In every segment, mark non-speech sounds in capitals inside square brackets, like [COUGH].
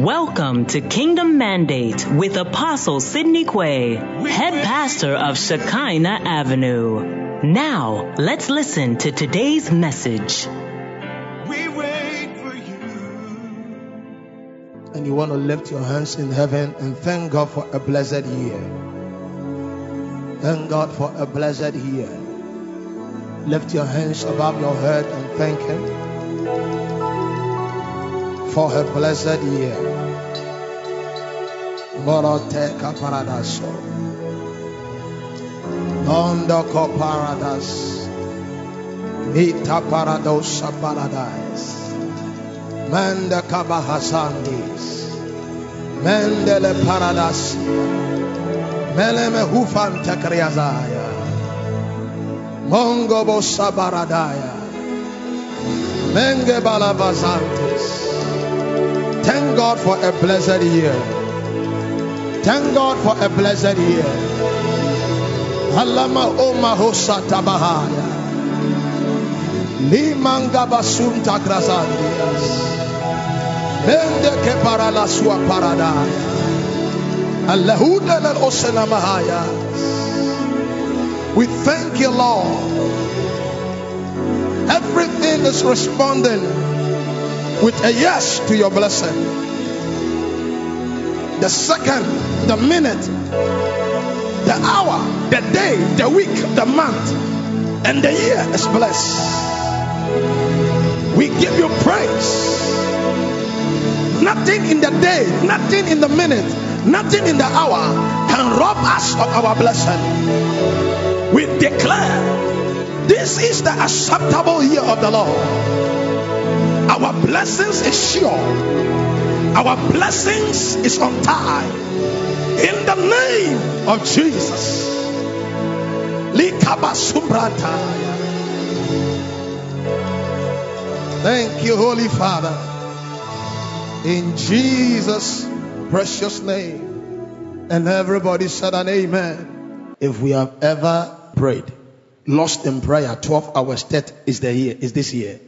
Welcome to Kingdom Mandate with Apostle Sidney Quay, head pastor of Shekinah Avenue. Now, let's listen to today's message. We wait for you. and you want to lift your hands in heaven and thank God for a blessed year. Thank God for a blessed year. Lift your hands above your head and thank Him for a blessed year. Moroteka paradaso. Ondoko paradas. Mita paradosa paradise. Manda kabahasandis. Mendele paradasia. Meleme hufanta kriazaya. Mongo bosa baradaya. Menge balavazantis. Thank God for a blessed year. Thank God for a blessed year. Halama oma hosa tabahaya. Limanga basunta grazandias. Mende ke parala sua paradaya. Allahuda lal osena mahaya. We thank you, Lord. Everything is responding with a yes to your blessing. The second, the minute, the hour, the day, the week, the month, and the year is blessed. We give you praise. Nothing in the day, nothing in the minute, nothing in the hour can rob us of our blessing. We declare this is the acceptable year of the Lord. Our blessings is sure. Our blessings is on time. In the name of Jesus. Thank you, Holy Father. In Jesus' precious name. And everybody said an amen. If we have ever prayed, lost in prayer, 12 hours, that is the year, is this year.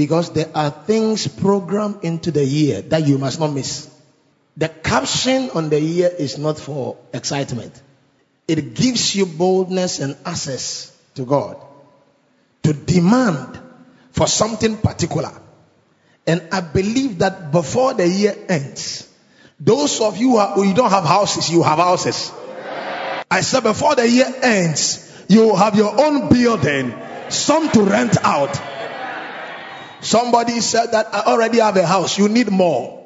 Because there are things programmed into the year that you must not miss. The caption on the year is not for excitement. It gives you boldness and access to God to demand for something particular. And I believe that before the year ends, those of you who, you don't have houses, you have houses. I said before the year ends, you have your own building, some to rent out. Somebody said that I already have a house, you need more.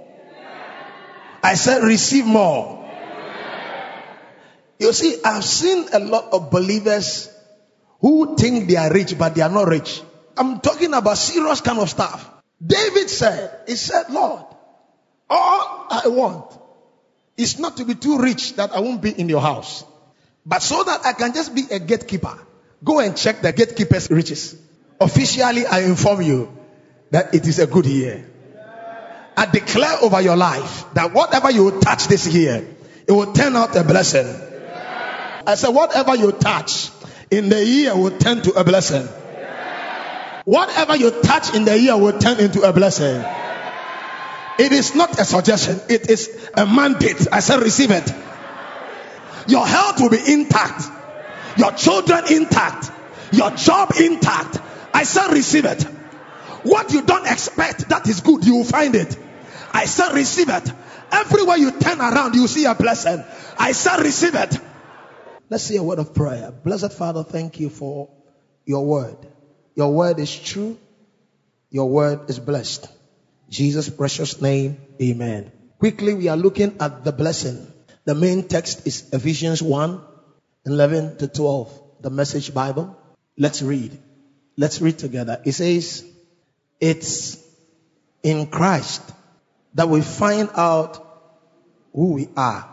I said receive more. You see, I've seen a lot of believers who think they are rich, but they are not rich. I'm talking about serious kind of stuff. David said, He said, Lord, all I want is not to be too rich that I won't be in your house, but so that I can just be a gatekeeper. Go and check the gatekeeper's riches. Officially, I inform you that it is a good year. I declare over your life that whatever you touch this year, it will turn out a blessing. I said, whatever you touch in the year will turn to a blessing. Whatever you touch in the year will turn into a blessing. It is not a suggestion, it is a mandate. I said, receive it. Your health will be intact, your children intact, your job intact. I said, receive it. What you don't expect, that is good, you will find it. I said, receive it. Everywhere you turn around, you see a blessing. I said, receive it. Let's say a word of prayer. Blessed Father, thank you for your word. Your word is true. Your word is blessed. Jesus' precious name, amen. Quickly, we are looking at the blessing. The main text is Ephesians 1 11 to 12, the message Bible. Let's read. Let's read together. It says, It's in Christ that we find out who we are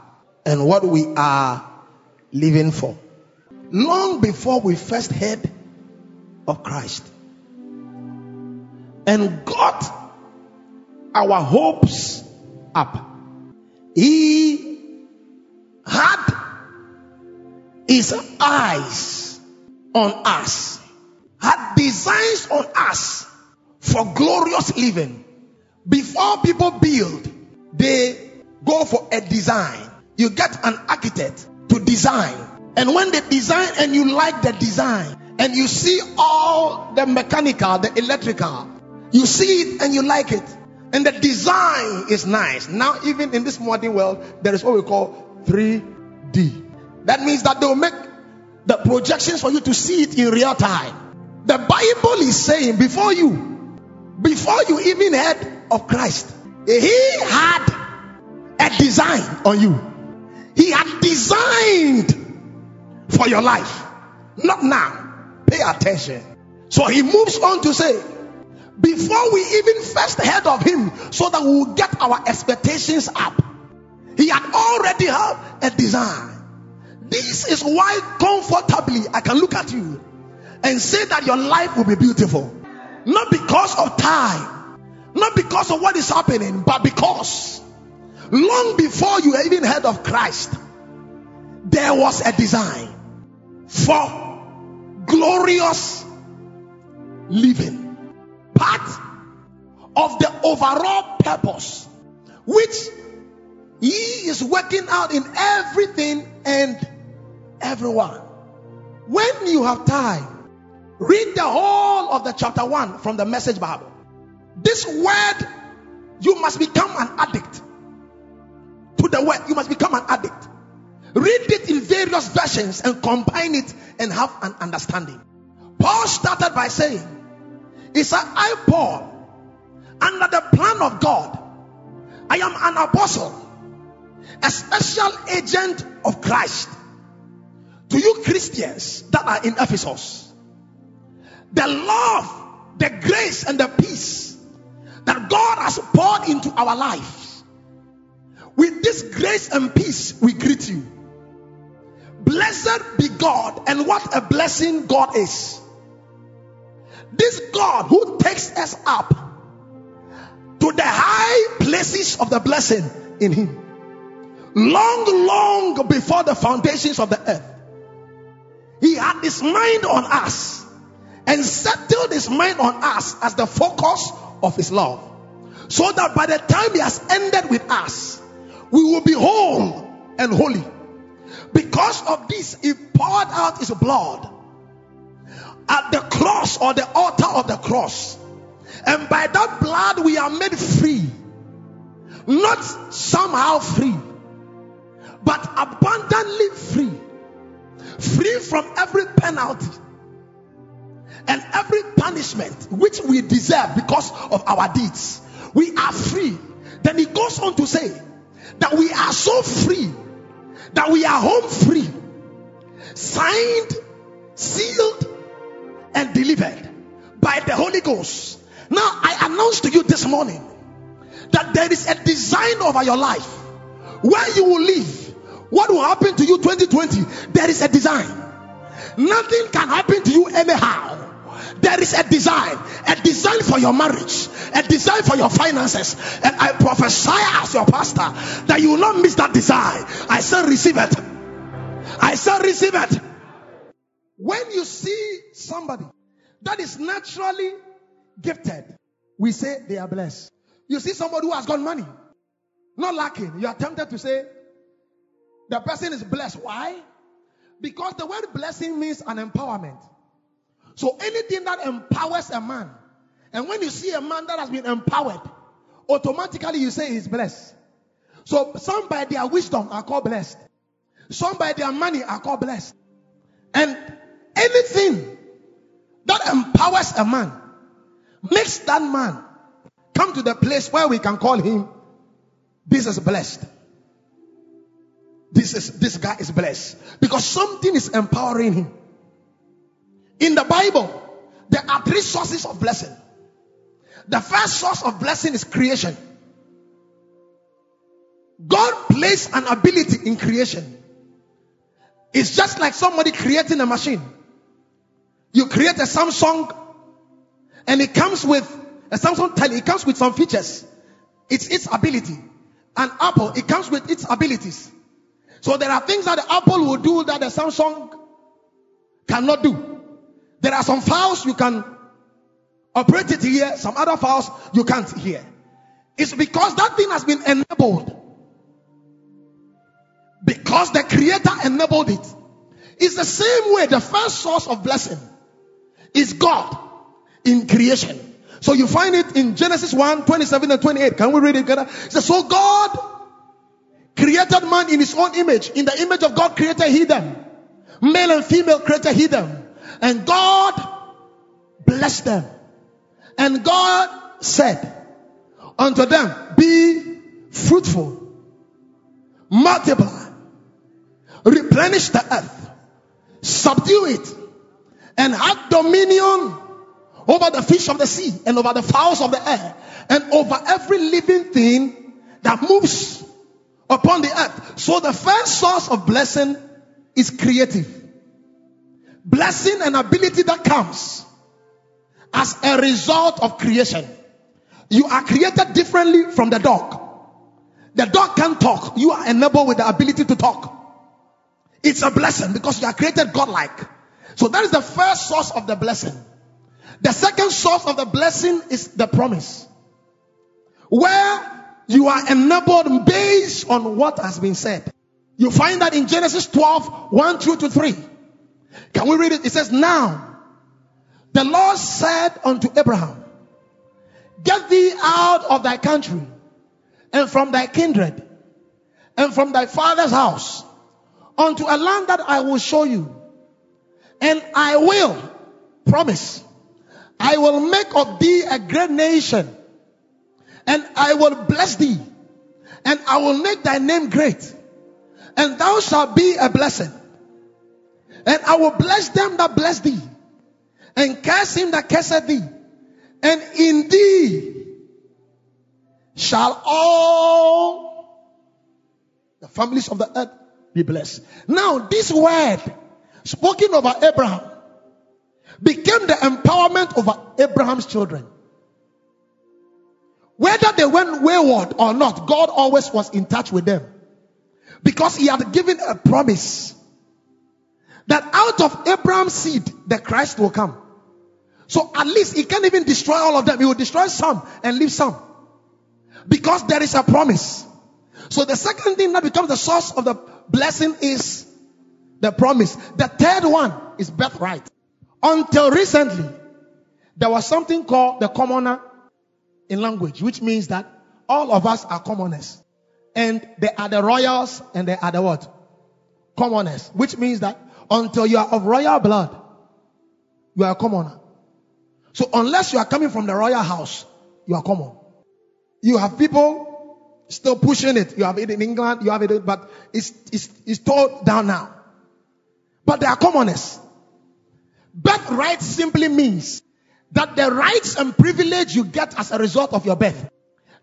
and what we are living for. Long before we first heard of Christ. And got our hopes up, He had His eyes on us, had designs on us for glorious living. Before people build, they go for a design. You get an architect to design. And when they design and you like the design and you see all the mechanical, the electrical, you see it and you like it. And the design is nice. Now, even in this modern world, there is what we call 3D. That means that they will make the projections for you to see it in real time. The Bible is saying before you, before you even heard of Christ, He had a design on you. He had designed for your life. Not now. Pay attention. So he moves on to say, before we even first heard of him, so that we will get our expectations up, he had already had a design. This is why comfortably I can look at you and say that your life will be beautiful. Not because of time, not because of what is happening, but because long before you even heard of Christ, there was a design for glorious living. Part of the overall purpose which He is working out in everything and everyone. When you have time, read the whole of the chapter 1 from the message Bible. This word, you must become an addict to the word. You must become an addict. Read it in various versions and combine it and have an understanding. Paul started by saying, He said, I, Paul, under the plan of God, I am an apostle, a special agent of Christ to you Christians that are in Ephesus, the love, the grace, and the peace that God has poured into our lives. With this grace and peace, we greet you. Blessed be God, and what a blessing God is. This God who takes us up to the high places of the blessing in Him, long, long before the foundations of the earth. He had his mind on us and settled his mind on us as the focus of his love. So that by the time he has ended with us, we will be whole and holy. Because of this, he poured out his blood at the cross or the altar of the cross. And by that blood, we are made free. Not somehow free, but abundantly free free from every penalty and every punishment which we deserve because of our deeds. We are free. Then he goes on to say that we are so free that we are home free, signed, sealed, and delivered by the Holy Ghost. Now, I announce to you this morning that there is a design over your life where you will live what will happen to you 2020? There is a design. Nothing can happen to you anyhow. There is a design, a design for your marriage, a design for your finances. And I prophesy as your pastor that you will not miss that design. I say, receive it. I say, receive it. When you see somebody that is naturally gifted, we say they are blessed. You see somebody who has got money, not lacking, you are tempted to say the person is blessed. Why? Because the word blessing means an empowerment. So anything that empowers a man, and when you see a man that has been empowered, automatically you say he's blessed. So some by their wisdom are called blessed. Some by their money are called blessed. And anything that empowers a man makes that man come to the place where we can call him this is blessed this is this guy is blessed because something is empowering him. In the Bible, there are three sources of blessing. The first source of blessing is creation. God placed an ability in creation. It's just like somebody creating a machine. You create a Samsung and it comes with a Samsung tele, it comes with some features. It's its ability. An Apple, it comes with its abilities. So there are things that the Apple will do that the Samsung cannot do. There are some files you can operate it here, some other files you can't here. It's because that thing has been enabled. Because the creator enabled it. It's the same way the first source of blessing is God in creation. So you find it in Genesis 1 27 and 28. Can we read it together? It says, So God created man in his own image. In the image of God created he them. Male and female created he them. And God blessed them. And God said unto them, Be fruitful, multiply, replenish the earth, subdue it, and have dominion over the fish of the sea and over the fowls of the air and over every living thing that moves upon the earth. So the first source of blessing is creative. Blessing and ability that comes as a result of creation. You are created differently from the dog. The dog can talk. You are enabled with the ability to talk. It's a blessing because you are created godlike. So that is the first source of the blessing. The second source of the blessing is the promise. Where you are enabled based on what has been said. You find that in Genesis 12, 1 through to 3. Can we read it? It says, Now the Lord said unto Abraham, Get thee out of thy country and from thy kindred and from thy father's house unto a land that I will show you. And I will promise, I will make of thee a great nation and I will bless thee and I will make thy name great and thou shalt be a blessing. And I will bless them that bless thee and curse him that curseth thee. And in thee shall all the families of the earth be blessed. Now, this word spoken over Abraham became the empowerment over Abraham's children. Whether they went wayward or not, God always was in touch with them. Because he had given a promise that out of Abraham's seed, the Christ will come. So at least he can't even destroy all of them. He will destroy some and leave some. Because there is a promise. So the second thing that becomes the source of the blessing is the promise. The third one is birthright. Until recently, there was something called the commoner in language, which means that all of us are commoners. And they are the royals and they are the what? Commoners. Which means that until you are of royal blood, you are a commoner. So unless you are coming from the royal house, you are common. You have people still pushing it. You have it in England, you have it, but it's, it's, it's told down now. But they are commoners. Birthright simply means that the rights and privilege you get as a result of your birth,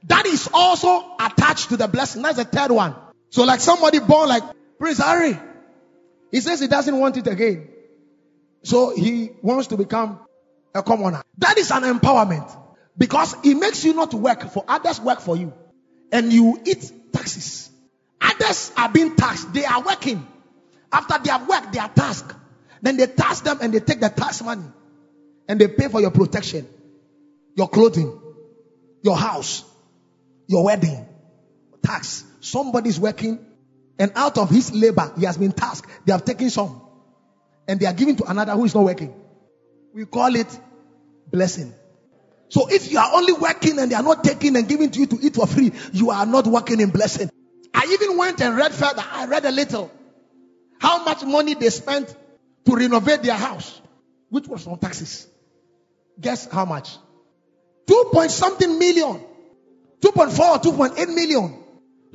that is also attached to the blessing. That's the third one. So like somebody born like Prince Harry, he says he doesn't want it again. So he wants to become a commoner. That is an empowerment because it makes you not work for others work for you and you eat taxes. Others are being taxed. They are working. After they have worked, they are tasked. Then they tax them and they take the tax money and they pay for your protection, your clothing, your house, your wedding, tax. Somebody's working and out of his labor, he has been tasked. They have taken some and they are giving to another who is not working. We call it blessing. So if you are only working and they are not taking and giving to you to eat for free, you are not working in blessing. I even went and read further. I read a little. How much money they spent to renovate their house, which was from taxes. Guess how much? Two point something million. 2.4 or 2.8 million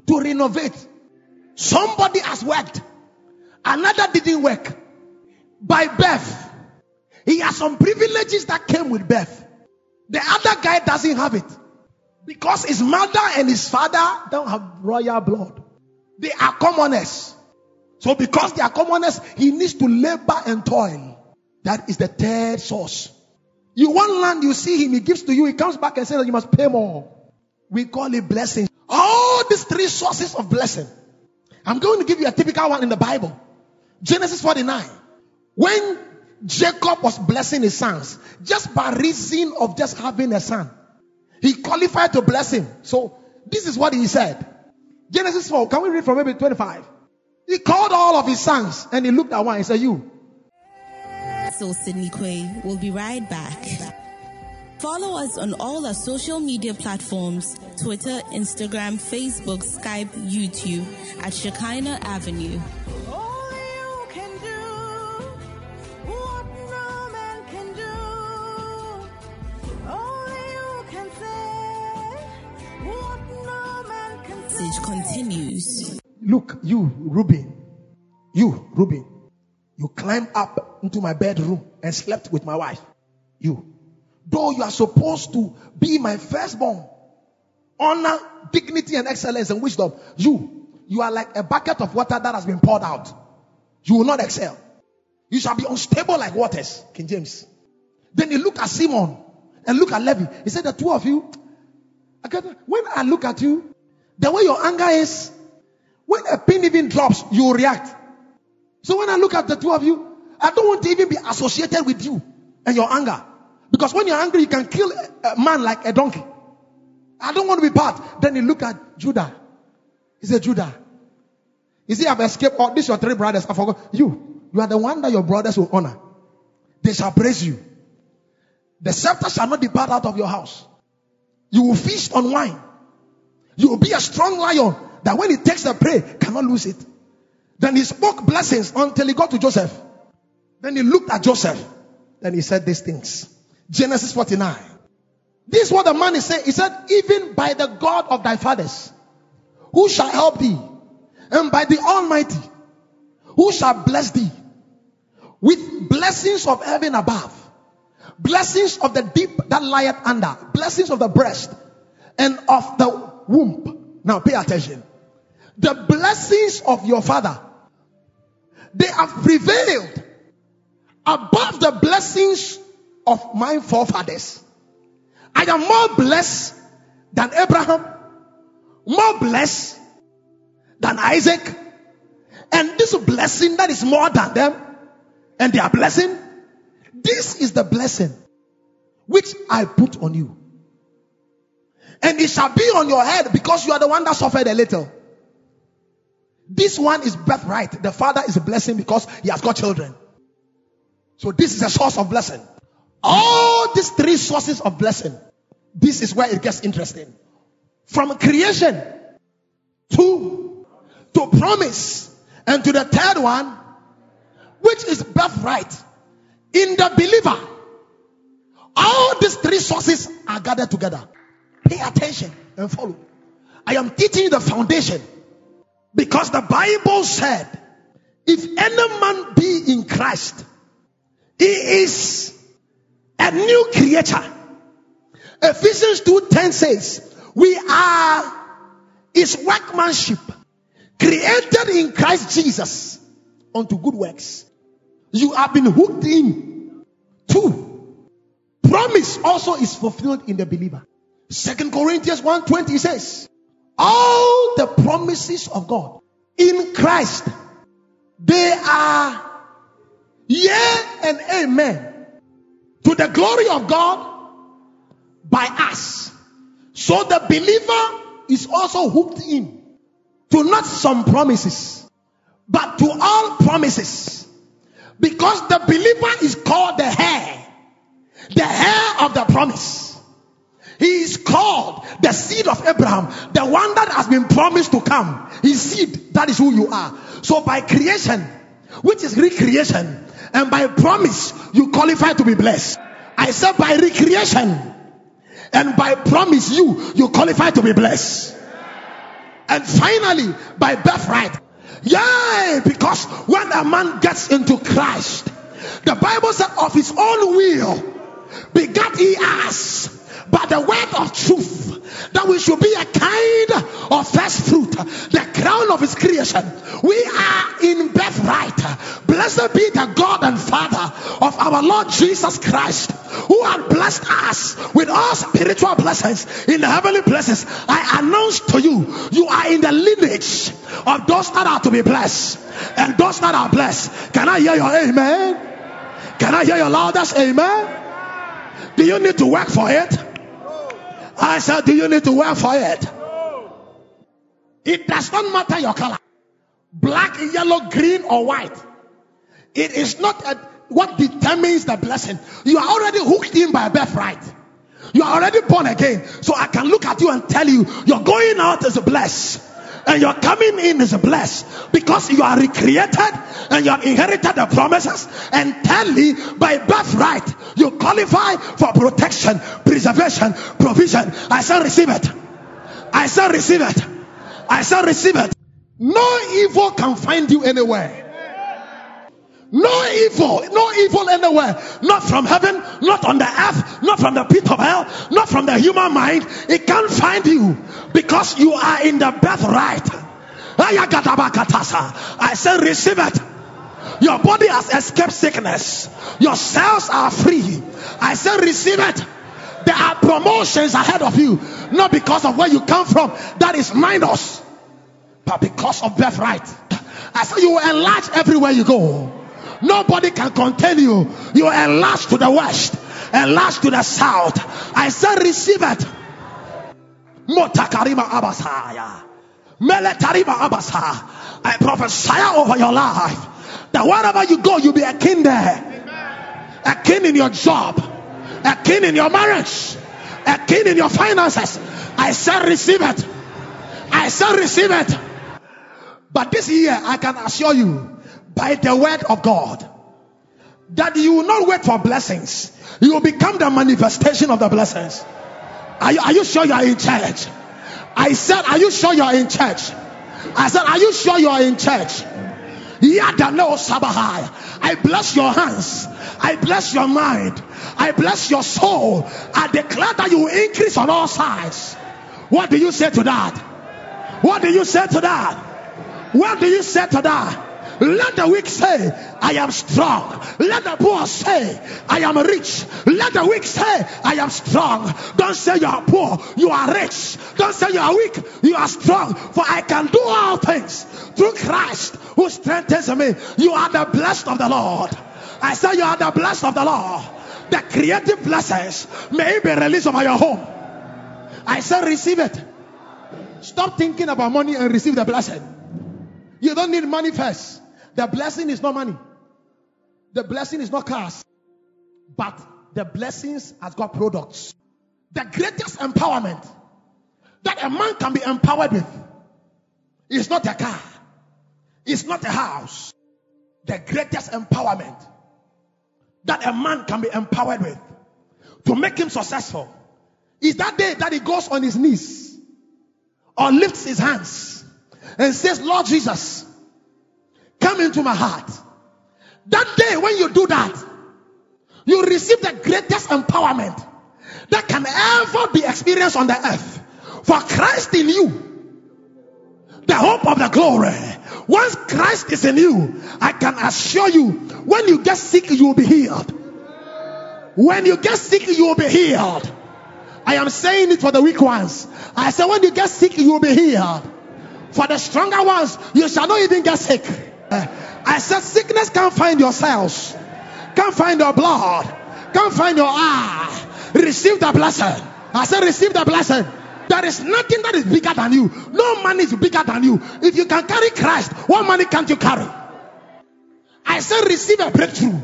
to renovate. Somebody has worked. Another didn't work. By birth. He has some privileges that came with birth. The other guy doesn't have it. Because his mother and his father don't have royal blood. They are commoners. So because they are commoners, he needs to labor and toil. That is the third source. You want land, you see him, he gives to you, he comes back and says that you must pay more. We call it blessing. All these three sources of blessing. I'm going to give you a typical one in the Bible. Genesis 49. When Jacob was blessing his sons, just by reason of just having a son, He qualified to bless him. So this is what he said. Genesis 4. Can we read from maybe 25? He called all of his sons and he looked at one. He said, You. So Sydney Quay will be right back. Follow us on all our social media platforms Twitter, Instagram, Facebook, Skype, YouTube at Shekinah Avenue. Only you can do what no man can do. Only you can say what no man can say. Message continues. Look, you, Reuben. You, Reuben. You climbed up into my bedroom and slept with my wife. You. Though you are supposed to be my firstborn, honor, dignity, and excellence and wisdom, you, you are like a bucket of water that has been poured out. You will not excel. You shall be unstable like waters, King James. Then he looked at Simon and look at Levi. He said, The two of you, when I look at you, the way your anger is, when a pin even drops, you react. So when I look at the two of you, I don't want to even be associated with you and your anger. Because when you're angry, you can kill a man like a donkey. I don't want to be part. Then he looked at Judah. He said, Judah, you see, I've escaped all these your three brothers. I forgot. You, you are the one that your brothers will honor. They shall praise you. The scepter shall not depart out of your house. You will feast on wine. You will be a strong lion that when he takes the prey, cannot lose it. Then he spoke blessings until he got to Joseph. Then he looked at Joseph. Then he said these things. Genesis 49. This is what the man is saying. He said, even by the God of thy fathers, who shall help thee? And by the Almighty, who shall bless thee? With blessings of heaven above, blessings of the deep that lieth under, blessings of the breast and of the womb. Now pay attention. The blessings of your father, they have prevailed above the blessings of my forefathers. I am more blessed than Abraham, more blessed than Isaac, and this blessing that is more than them, and their blessing, this is the blessing which I put on you. And it shall be on your head because you are the one that suffered a little. This one is birthright. The father is a blessing because he has got children. So this is a source of blessing. All these three sources of blessing, this is where it gets interesting. From creation to, to promise and to the third one, which is birthright in the believer. All these three sources are gathered together. Pay attention and follow. I am teaching you the foundation because the Bible said, if any man be in Christ, he is a new creature. Ephesians 2:10 says, We are his workmanship, created in Christ Jesus unto good works. You have been hooked in. Two, promise also is fulfilled in the believer. Second Corinthians 1:20 says, All the promises of God in Christ, they are yea and amen to the glory of God by us. So the believer is also hooked in to not some promises, but to all promises. Because the believer is called the heir, the heir of the promise. He is called the seed of Abraham, the one that has been promised to come. His seed, that is who you are. So by creation, which is recreation, and by promise, you qualify to be blessed. I said by recreation, and by promise, you you qualify to be blessed. And finally, by birthright. Yay! Because when a man gets into Christ, the Bible said of his own will begat he us by the word of truth that we should be a kind of first fruit, the crown of his creation. We are in birthright. Blessed be the God and Father of our Lord Jesus Christ, who has blessed us with all spiritual blessings in the heavenly places. I announce to you, you are in the lineage of those that are to be blessed and those that are blessed. Can I hear your amen? Can I hear your loudest amen? Do you need to work for it? I said, Do you need to wear for it? It does not matter your color black, yellow, green, or white. It is not a, what determines the blessing. You are already hooked in by birthright. You are already born again. So I can look at you and tell you, you're going out as a blessed. And you're coming in a blessed because you are recreated and you have inherited the promises. And me, by birthright, you qualify for protection, preservation, provision. I shall receive it. I shall receive it. I shall receive it. No evil can find you anywhere. No evil, no evil anywhere. Not from heaven, not on the earth, not from the pit of hell, not from the human mind. It can't find you because you are in the birthright. I say, receive it. Your body has escaped sickness. Your cells are free. I say, receive it. There are promotions ahead of you, not because of where you come from. That is minus but because of birthright. I say you will enlarge everywhere you go. Nobody can contain you. You enlarge to the west, enlarge to the south. I say receive it. Motakarima Abasaya. Meletarima Abasa. I prophesy over your life that wherever you go, you'll be a king there. A king in your job, a king in your marriage, a king in your finances. I say receive it. I say receive it. But this year, I can assure you, by the word of God, that you will not wait for blessings. You will become the manifestation of the blessings. Are you, are you sure you are in church? I said, Are you sure you are in church? I said, Are you sure you are in church? I bless your hands. I bless your mind. I bless your soul. I declare that you will increase on all sides. What do you say to that? What do you say to that? What do you say to that? Let the weak say, I am strong. Let the poor say, I am rich. Let the weak say, I am strong. Don't say you are poor, you are rich. Don't say you are weak, you are strong. For I can do all things through Christ who strengthens me. You are the blessed of the Lord. I say you are the blessed of the Lord. The creative blessings may be released over your home. I say receive it. Stop thinking about money and receive the blessing. You don't need money first. The blessing is not money. The blessing is not cars. But the blessings has got products. The greatest empowerment that a man can be empowered with is not a car. It's not a house. The greatest empowerment that a man can be empowered with to make him successful is that day that he goes on his knees or lifts his hands and says, Lord Jesus, come into my heart. That day when you do that, you receive the greatest empowerment that can ever be experienced on the earth. For Christ in you, the hope of the glory. Once Christ is in you, I can assure you, when you get sick, you will be healed. When you get sick, you will be healed. I am saying it for the weak ones. I say, when you get sick, you will be healed. For the stronger ones, you shall not even get sick. I said, sickness can't find your cells, can't find your blood, can't find your eye. Receive the blessing. I said, receive the blessing. There is nothing that is bigger than you. No money is bigger than you. If you can carry Christ, what money can't you carry? I said, receive a breakthrough,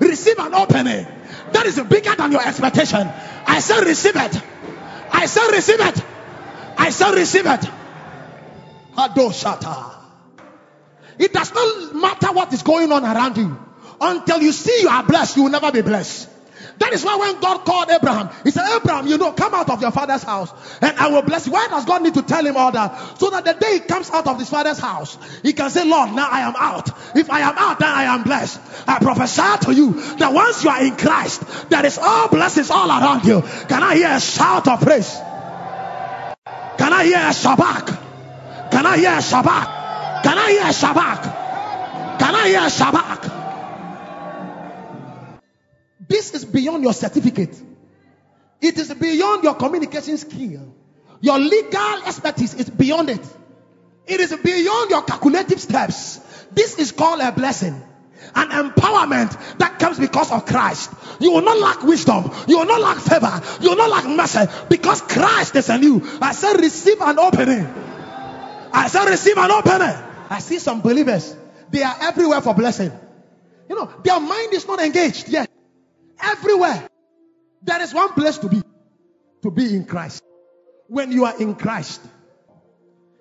receive an opening that is bigger than your expectation. I said, receive it. I said, receive it. I said, receive it. Adoshata. It does not matter what is going on around you. Until you see you are blessed, you will never be blessed. That is why when God called Abraham, he said, Abraham, you know, come out of your father's house and I will bless you. Why does God need to tell him all that? So that the day he comes out of his father's house, he can say, Lord, now I am out. If I am out, then I am blessed. I prophesy to you that once you are in Christ, there is all blessings all around you. Can I hear a shout of praise? Can I hear a shabach? Can I hear a Shabbat? Can I hear Shabbat? Can I hear Shabbat? This is beyond your certificate. It is beyond your communication skill. Your legal expertise is beyond it. It is beyond your calculative steps. This is called a blessing. an empowerment that comes because of Christ. You will not lack wisdom. You will not lack favor. You will not lack mercy because Christ is in you. I said, receive an opening. I said, receive an opening. I see some believers. They are everywhere for blessing. You know, their mind is not engaged yet. Everywhere. There is one place to be. To be in Christ. When you are in Christ,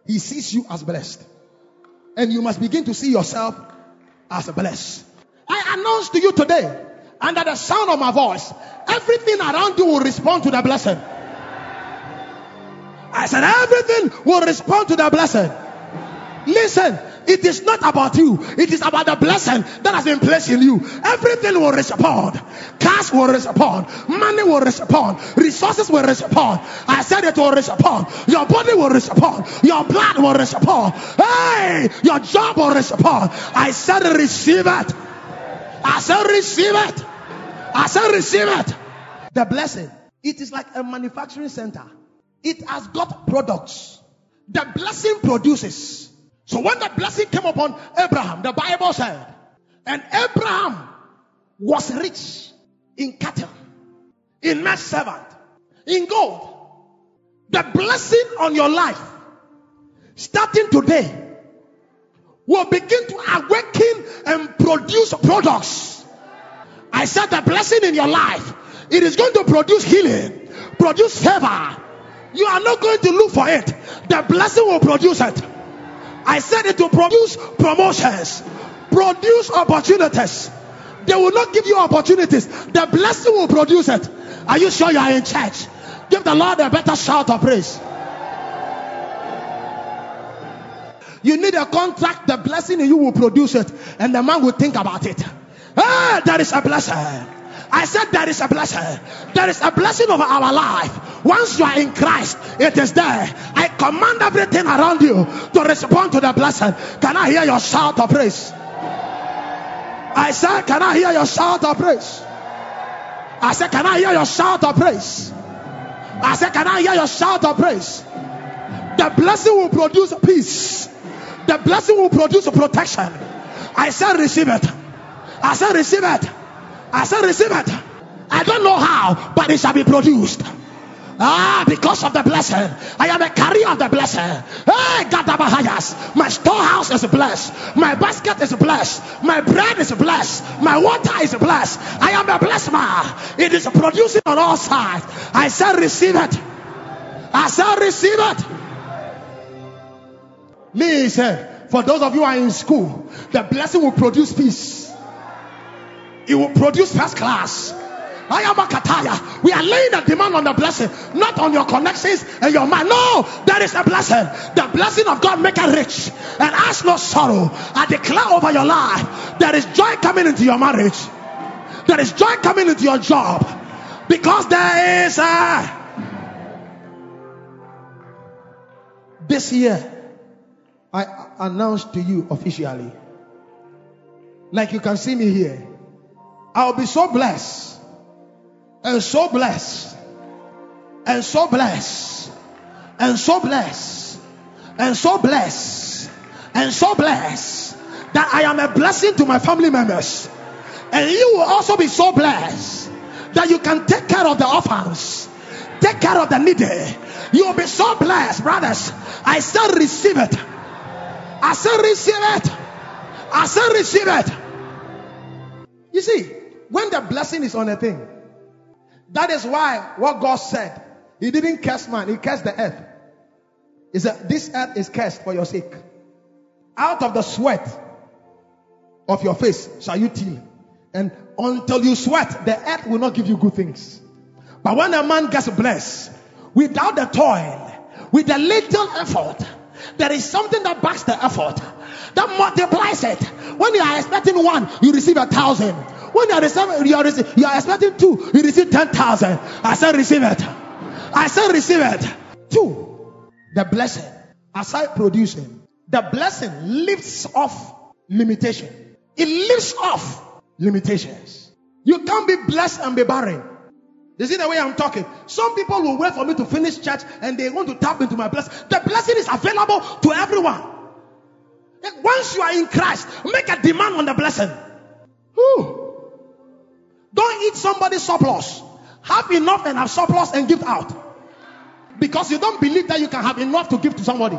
He sees you as blessed. And you must begin to see yourself as a blessed. I announce to you today, under the sound of my voice, everything around you will respond to the blessing. I said, everything will respond to the blessing. Listen, it is not about you, it is about the blessing that has been placed in you. Everything will respond. Cash will respond, money will respond, resources will respond. I said it will respond. Your body will respond, your blood will respond. Hey, your job will respond. I said, receive it. I said, receive it. I said, receive it. The blessing, it is like a manufacturing center, it has got products. The blessing produces. So when the blessing came upon Abraham, the Bible said, and Abraham was rich in cattle, in men servant, in gold. The blessing on your life, starting today, will begin to awaken and produce products. I said the blessing in your life, it is going to produce healing, produce favor. You are not going to look for it. The blessing will produce it. I said it to produce promotions, produce opportunities. They will not give you opportunities. The blessing will produce it. Are you sure you are in church? Give the Lord a better shout of praise. You need a contract, the blessing in you will produce it, and the man will think about it. Ah, there is a blessing. I said there is a blessing. There is a blessing over our life. Once you are in Christ, it is there. I command everything around you to respond to the blessing. Can I hear your shout of praise? I said, Can I hear your shout of praise? I said, Can I hear your shout of praise? I said, Can I hear your shout of praise? The blessing will produce peace. The blessing will produce protection. I said, Receive it. I said, Receive it. I said, Receive it. I don't know how, but it shall be produced. Ah, because of the blessing. I am a carrier of the blessing. Hey, Gadabahayas. My storehouse is blessed. My basket is blessed. My bread is blessed. My water is blessed. I am a blessed man. It is producing on all sides. I said, receive it. I said, receive it. Me said, for those of you who are in school, the blessing will produce peace. It will produce first class. I am a kataya. We are laying a demand on the blessing, not on your connections and your mind. No, there is a blessing. The blessing of God make it rich and ask no sorrow. I declare over your life, there is joy coming into your marriage. There is joy coming into your job because there is a. This year, I announced to you officially, like you can see me here, I'll be so blessed and so blessed and so blessed and so blessed and so blessed and so blessed that I am a blessing to my family members. And you will also be so blessed that you can take care of the orphans, take care of the needy. You will be so blessed, brothers. I said, receive it. I said, receive it. I said, receive it. You see, when the blessing is on a thing, that is why what God said, He didn't curse man, He cursed the earth. He said, This earth is cursed for your sake. Out of the sweat of your face shall you till. And until you sweat, the earth will not give you good things. But when a man gets blessed, without the toil, with a little effort, there is something that backs the effort, that multiplies it. When you are expecting one, you receive a thousand. When you are, receiving, you are, receiving, you are expecting two, you receive ten thousand. I said, receive it. I said, receive it. Two, the blessing. Aside producing, the blessing lifts off limitation. It lifts off limitations. You can't be blessed and be barren. You see the way I'm talking? Some people will wait for me to finish church and they want to tap into my blessing. The blessing is available to everyone. Once you are in Christ, make a demand on the blessing. Whew. Don't eat somebody's surplus. Have enough and have surplus and give out. Because you don't believe that you can have enough to give to somebody.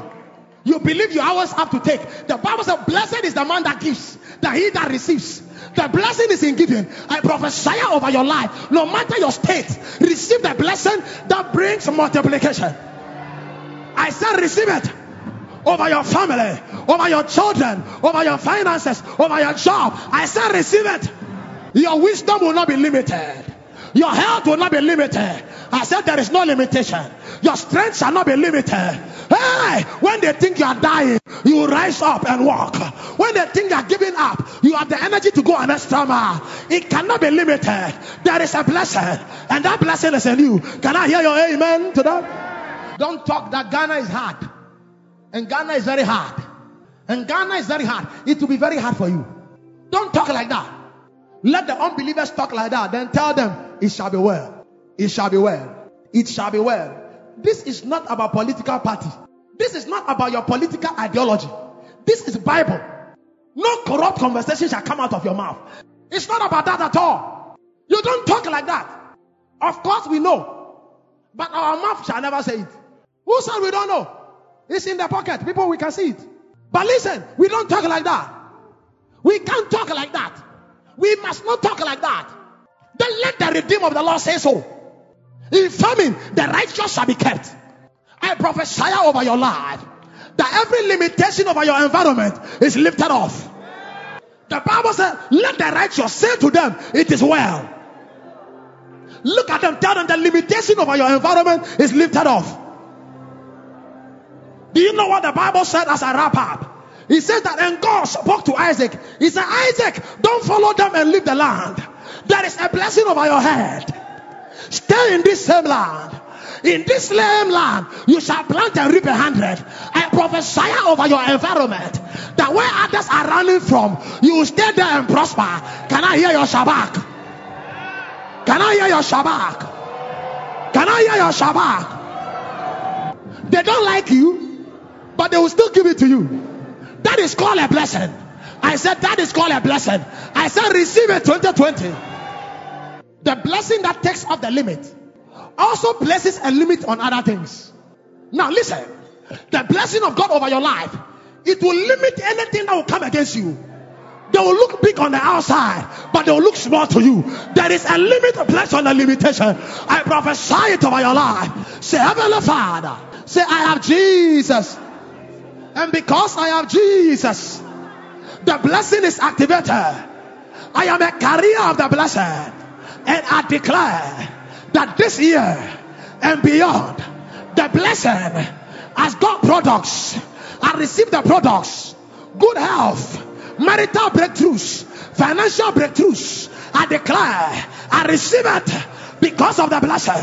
You believe you always have to take. The Bible says, Blessed is the man that gives, that he that receives. The blessing is in giving. I prophesy over your life. No matter your state, receive the blessing that brings multiplication. I said, receive it over your family, over your children, over your finances, over your job. I said, receive it. Your wisdom will not be limited. Your health will not be limited. I said, there is no limitation. Your strength shall not be limited. Hey, when they think you are dying, you rise up and walk. When they think you are giving up, you have the energy to go an extra mile. It cannot be limited. There is a blessing, and that blessing is in you. Can I hear your amen to that? Don't talk that Ghana is hard. And Ghana is very hard. And Ghana is very hard. It will be very hard for you. Don't talk like that. Let the unbelievers talk like that. Then tell them, it shall be well. It shall be well. It shall be well. This is not about political party. This is not about your political ideology. This is Bible. No corrupt conversation shall come out of your mouth. It's not about that at all. You don't talk like that. Of course we know. But our mouth shall never say it. Who said we don't know? It's in the pocket. People, we can see it. But listen, we don't talk like that. We can't talk like that. We must not talk like that. Then let the redeemer of the Lord say so. In famine, the righteous shall be kept. I prophesy over your life that every limitation over your environment is lifted off. The Bible says, let the righteous say to them, it is well. Look at them, tell them the limitation over your environment is lifted off. Do you know what the Bible said as a wrap up? He said that, and God spoke to Isaac. He said, Isaac, don't follow them and leave the land. There is a blessing over your head. Stay in this same land. In this same land, you shall plant and reap a hundred. I prophesy over your environment that where others are running from, you will stay there and prosper. Can I hear your shabach? Can I hear your shabach? Can I hear your shabach? They don't like you, but they will still give it to you. That is called a blessing. I said that is called a blessing. I said receive it 2020. The blessing that takes off the limit also places a limit on other things. Now listen, the blessing of God over your life, it will limit anything that will come against you. They will look big on the outside, but they will look small to you. There is a limit placed on the limitation. I prophesy it over your life. Say, Heavenly Father, say, I have Jesus. And because I have Jesus, the blessing is activated. I am a carrier of the blessing. And I declare that this year and beyond, the blessing has got products. I receive the products, good health, marital breakthroughs, financial breakthroughs. I declare, I receive it because of the blessing.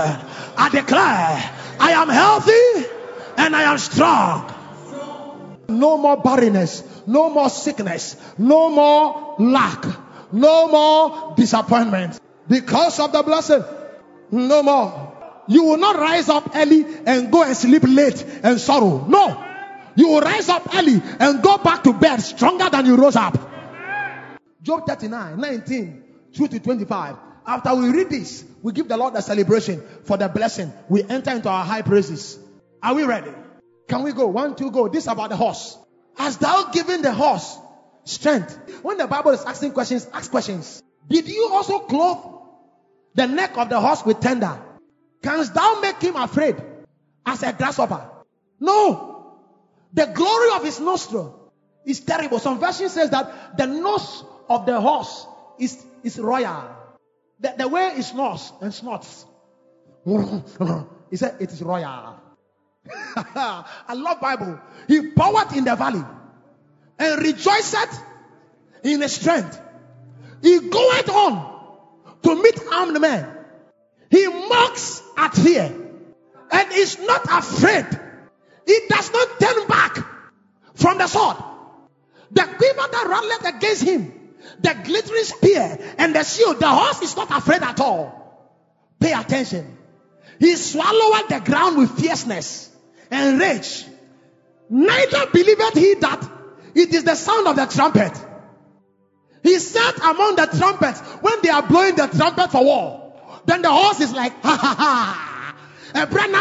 I declare, I am healthy and I am strong. No more barrenness, no more sickness, no more lack, no more disappointment because of the blessing. No more. You will not rise up early and go and sleep late and sorrow. No. You will rise up early and go back to bed stronger than you rose up. Job 39, 19 through to 25. After we read this, we give the Lord a celebration for the blessing. We enter into our high praises. Are we ready? Can we go? One, two, go. This is about the horse. Has thou given the horse strength? When the Bible is asking questions, ask questions. Did you also clothe the neck of the horse with tender? Canst thou make him afraid as a grasshopper? No. The glory of his nostril is terrible. Some version says that the nose of the horse is, is royal. The, the way it snorts and snorts. [LAUGHS] he said it is royal. [LAUGHS] I love Bible. He powered in the valley and rejoiced in his strength. He goeth on to meet armed men. He mocks at fear and is not afraid. He does not turn back from the sword. The quiver that rattleth against him, the glittering spear and the shield, the horse is not afraid at all. Pay attention. He swallowed the ground with fierceness and rage. Neither believeth he that it is the sound of the trumpet. He sat among the trumpets when they are blowing the trumpet for war. Then the horse is like, ha ha ha. A brand.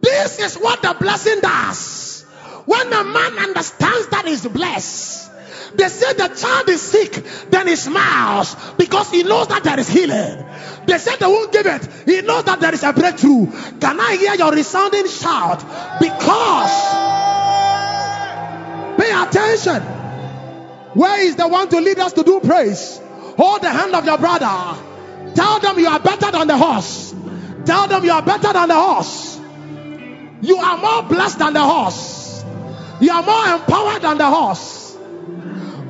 This is what the blessing does. When a man understands that he's blessed, they say the child is sick, then he smiles because he knows that there is healing. They said they won't give it, he knows that there is a breakthrough. Can I hear your resounding shout? Because, pay attention. Where is the one to lead us to do praise? Hold the hand of your brother. Tell them you are better than the horse. Tell them you are better than the horse. You are more blessed than the horse. You are more empowered than the horse.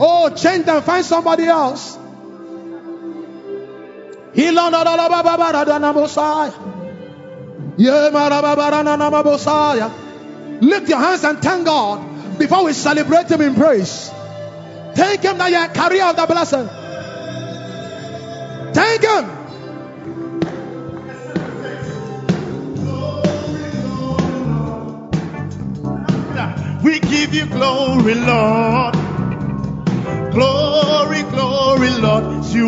Oh, change them, find somebody else. Lift your hands and thank God before we celebrate Him in praise. Thank Him that you are carrier of the blessing. Thank Him. We give you glory, Lord.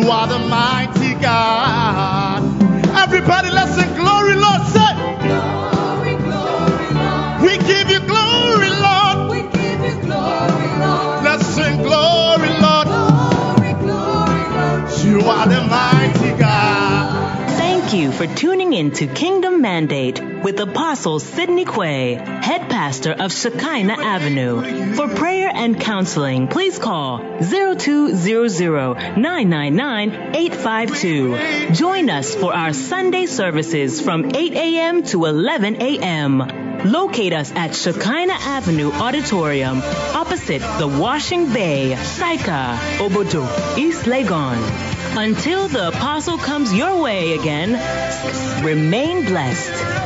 You are the mighty God. Everybody, let's sing tuning in to Kingdom Mandate with Apostle Sidney Quay, head pastor of Shekinah Avenue. For prayer and counseling, please call 0200-999-852. Join us for our Sunday services from 8 a.m. to 11 a.m. Locate us at Shekinah Avenue Auditorium, opposite the Washing Bay, Saika, Obodo, East Legon. Until the apostle comes your way again, remain blessed.